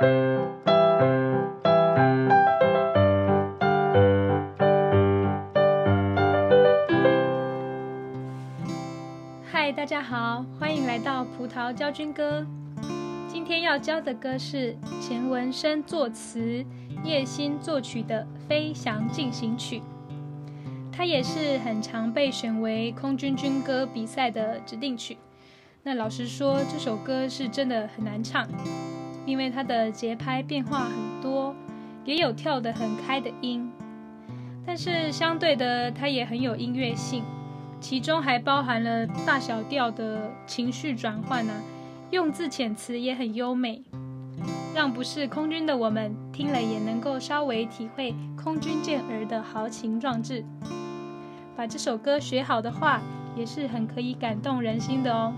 嗨，大家好，欢迎来到葡萄教军歌。今天要教的歌是钱文生作词、叶欣作曲的《飞翔进行曲》。它也是很常被选为空军军歌比赛的指定曲。那老实说，这首歌是真的很难唱，因为它的节拍变化很多，也有跳得很开的音。但是相对的，它也很有音乐性，其中还包含了大小调的情绪转换呢，用字遣词也很优美，让不是空军的我们听了也能够稍微体会空军健儿的豪情壮志。把这首歌学好的话，也是很可以感动人心的哦。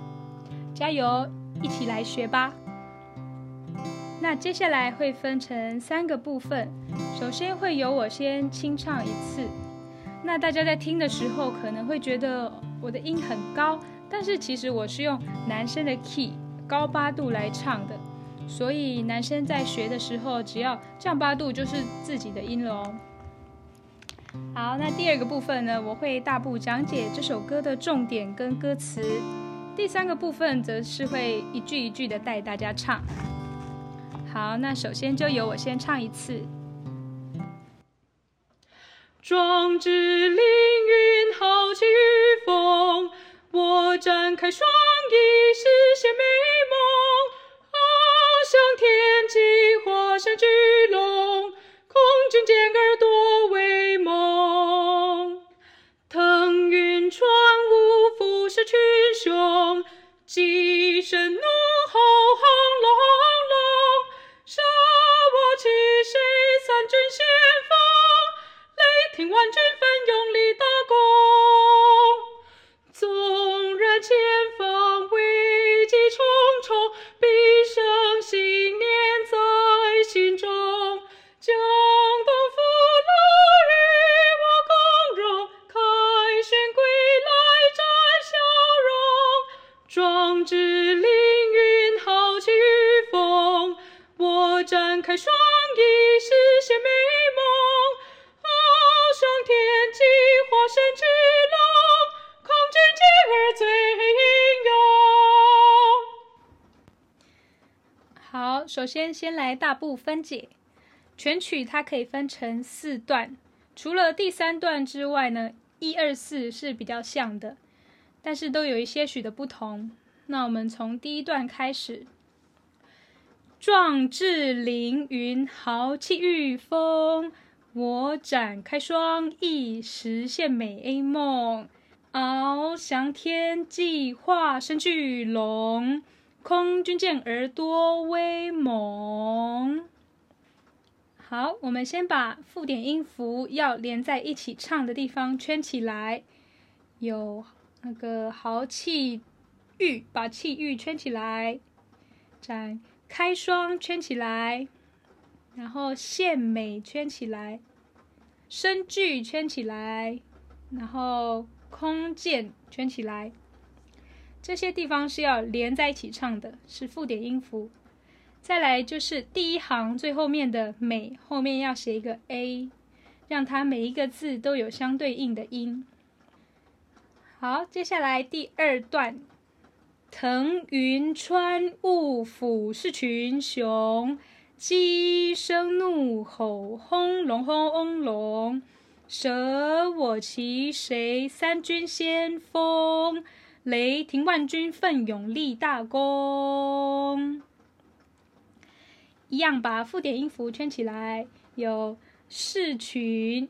加油，一起来学吧。那接下来会分成三个部分，首先会由我先清唱一次。那大家在听的时候可能会觉得我的音很高，但是其实我是用男生的 key 高八度来唱的，所以男生在学的时候只要降八度就是自己的音了哦。好，那第二个部分呢，我会大步讲解这首歌的重点跟歌词。第三个部分则是会一句一句的带大家唱。好，那首先就由我先唱一次。壮志凌云，豪气御风，我展开双翼，实现美梦。翱翔天际，开双翼，实现美梦。翱翔天际，化身巨龙，空军健儿最英勇。好，首先先来大步分解，全曲它可以分成四段，除了第三段之外呢，一二四是比较像的，但是都有一些许的不同。那我们从第一段开始，壮志凌云，豪气御风，我展开双翼，实现美梦。翱翔天际，化身巨龙，空军健儿多威猛。好，我们先把附点音符要连在一起唱的地方圈起来，有那个豪气。御，把气御圈起来，展开双圈起来，然后献美圈起来，身巨圈起来，然后空健圈起来。这些地方是要连在一起唱的，是附点音符。再来就是第一行最后面的美，后面要写一个 a，让它每一个字都有相对应的音。好，接下来第二段。腾云穿雾，俯视群雄，鸡声怒吼，轰隆轰隆，舍我其谁，三军先锋，雷霆万军奋勇立大功。一样把附点音符圈起来，有视群、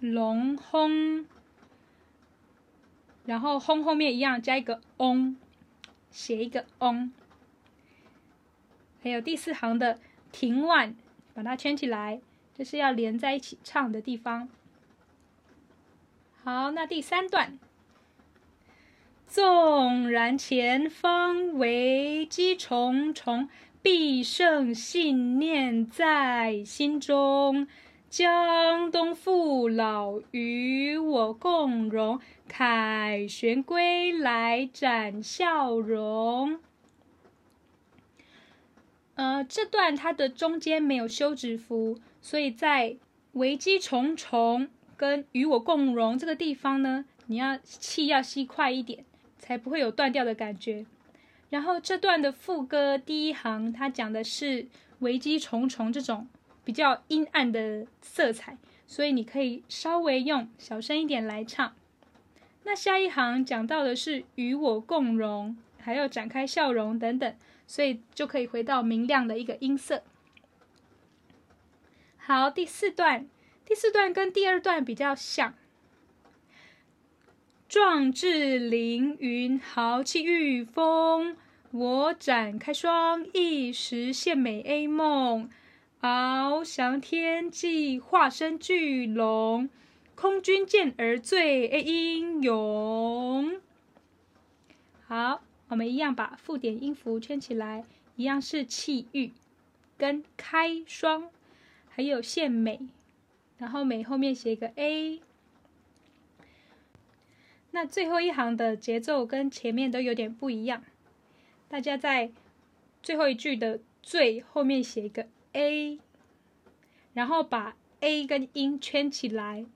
隆轰。然后轰后面一样加一个嗡，写一个嗡。还有第四行的停腕，把它圈起来，这是要连在一起唱的地方。好，那第三段，纵然前方危机重重，必胜信念在心中。江东父老与我共荣，凯旋归来展笑容。呃，这段它的中间没有休止符，所以在危机重重跟与我共荣这个地方呢，你要气要吸快一点，才不会有断掉的感觉。然后这段的副歌第一行，它讲的是危机重重这种比较阴暗的色彩，所以你可以稍微用小声一点来唱。那下一行讲到的是与我共荣，还要展开笑容等等，所以就可以回到明亮的一个音色。好，第四段，第四段跟第二段比较像。壮志凌云，豪气御风，我展开双翼，实现美 A 梦，翱翔天际，化身巨龙。空军健儿最英勇。好，我们一样把附点音符圈起来，一样是气御跟开双，还有献美，然后美后面写一个 A。那最后一行的节奏跟前面都有点不一样，大家在最后一句的最后面写一个 A，然后把 A 跟音圈起来。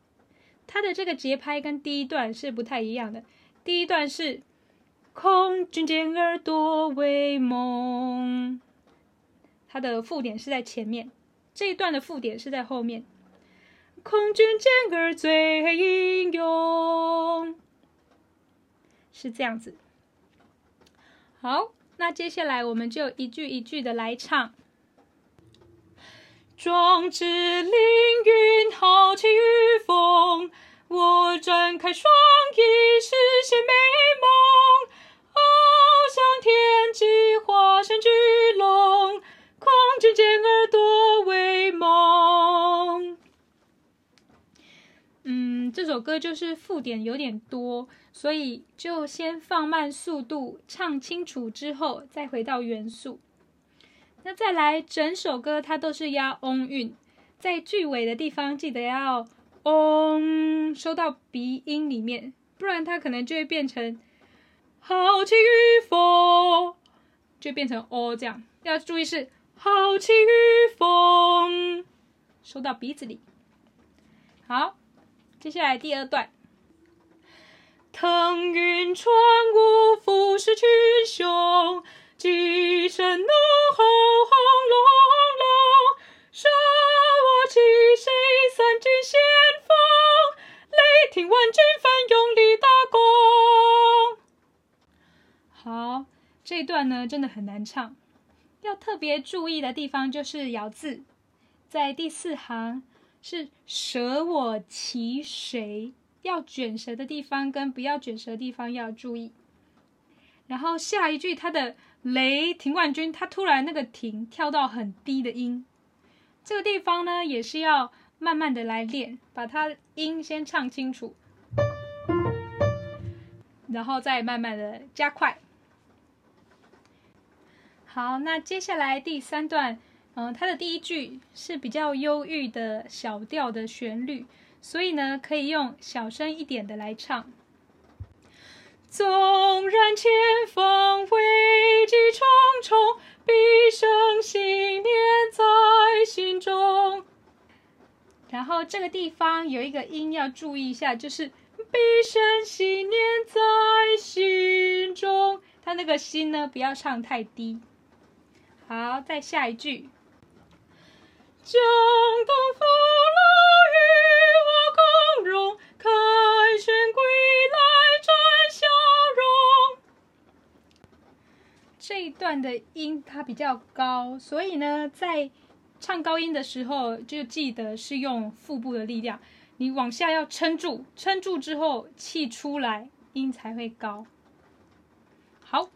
它的这个节拍跟第一段是不太一样的。第一段是空军健儿多威猛，它的附点是在前面，这一段的附点是在后面。空军健儿最英勇，是这样子。好，那接下来我们就一句一句的来唱。壮志凌云，豪气御风，我展开双翼，实现美梦。翱翔天际，化身巨龙，空军健儿多威猛。嗯，这首歌就是附点有点多，所以就先放慢速度，唱清楚之后，再回到原速。那再来，整首歌它都是押嗡韵，在句尾的地方记得要嗡收到鼻音里面，不然它可能就会变成豪气与风，就变成哦这样。要注意是豪气与风，收到鼻子里。好，接下来第二段，腾云穿雾，俯视群雄。击声怒吼，轰隆隆隆，舍我其谁，三军先锋，雷霆万钧奋勇立大功。好，这段呢真的很难唱，要特别注意的地方就是咬字，在第四行是舍我其谁，要卷舌的地方跟不要卷舌的地方要注意。然后下一句它的。雷霆冠军，他突然那个停跳到很低的音，这个地方呢也是要慢慢的来练，把它音先唱清楚，然后再慢慢的加快。好，那接下来第三段，嗯，它的第一句是比较忧郁的小调的旋律，所以呢可以用小声一点的来唱。纵然前方危机重重，毕生信念在心中。然后这个地方有一个音要注意一下，就是毕生信念在心中，它那个心呢不要唱太低。好，再下一句。江东父这一段的音它比较高，所以呢，在唱高音的时候就记得是用腹部的力量，你往下要撑住，撑住之后气出来，音才会高。好，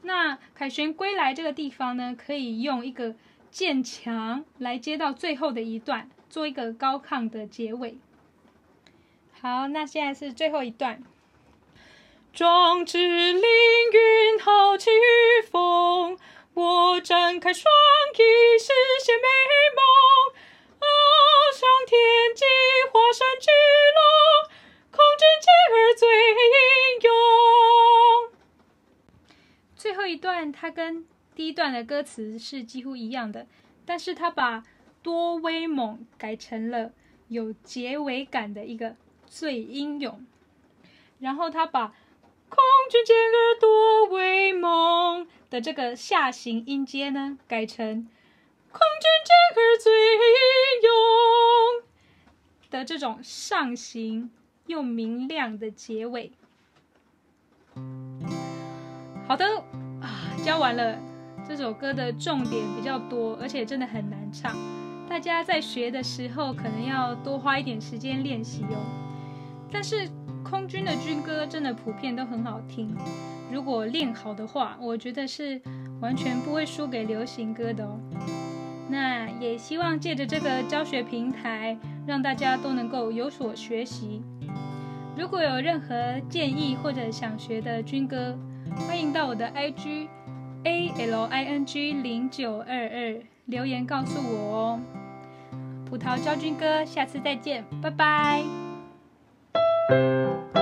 那凯旋归来这个地方呢，可以用一个。渐强来接到最后的一段，做一个高亢的结尾。好，那现在是最后一段。壮志凌云，豪气御风，我展开双翼，实现美梦。翱翔天际，化身巨龙，空军健儿最英勇。最后一段，它跟。第一段的歌词是几乎一样的，但是他把多威猛改成了有结尾感的一个最英勇，然后他把空军健儿多威猛的这个下行音阶呢改成空军健儿最勇的这种上行又明亮的结尾。好的啊，教完了。这首歌的重点比较多，而且真的很难唱。大家在学的时候，可能要多花一点时间练习哦。但是空军的军歌真的普遍都很好听，如果练好的话，我觉得是完全不会输给流行歌的哦。那也希望借着这个教学平台，让大家都能够有所学习。如果有任何建议或者想学的军歌，欢迎到我的 IG A L I N G 零九二二留言告诉我哦。葡萄教军歌，下次再见，拜拜。Música